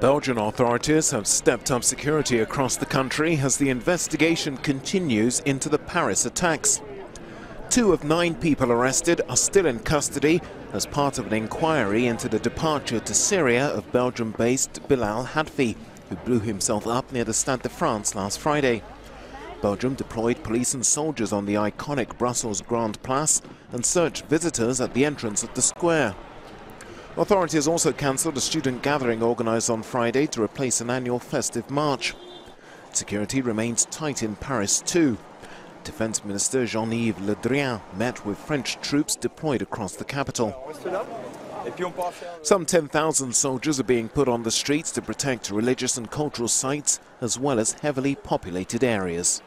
Belgian authorities have stepped up security across the country as the investigation continues into the Paris attacks. Two of nine people arrested are still in custody as part of an inquiry into the departure to Syria of Belgium-based Bilal Hadfi, who blew himself up near the Stade de France last Friday. Belgium deployed police and soldiers on the iconic Brussels Grand Place and searched visitors at the entrance of the square. Authorities also cancelled a student gathering organised on Friday to replace an annual festive march. Security remains tight in Paris too. Defence Minister Jean-Yves Le Drian met with French troops deployed across the capital. Some 10,000 soldiers are being put on the streets to protect religious and cultural sites as well as heavily populated areas.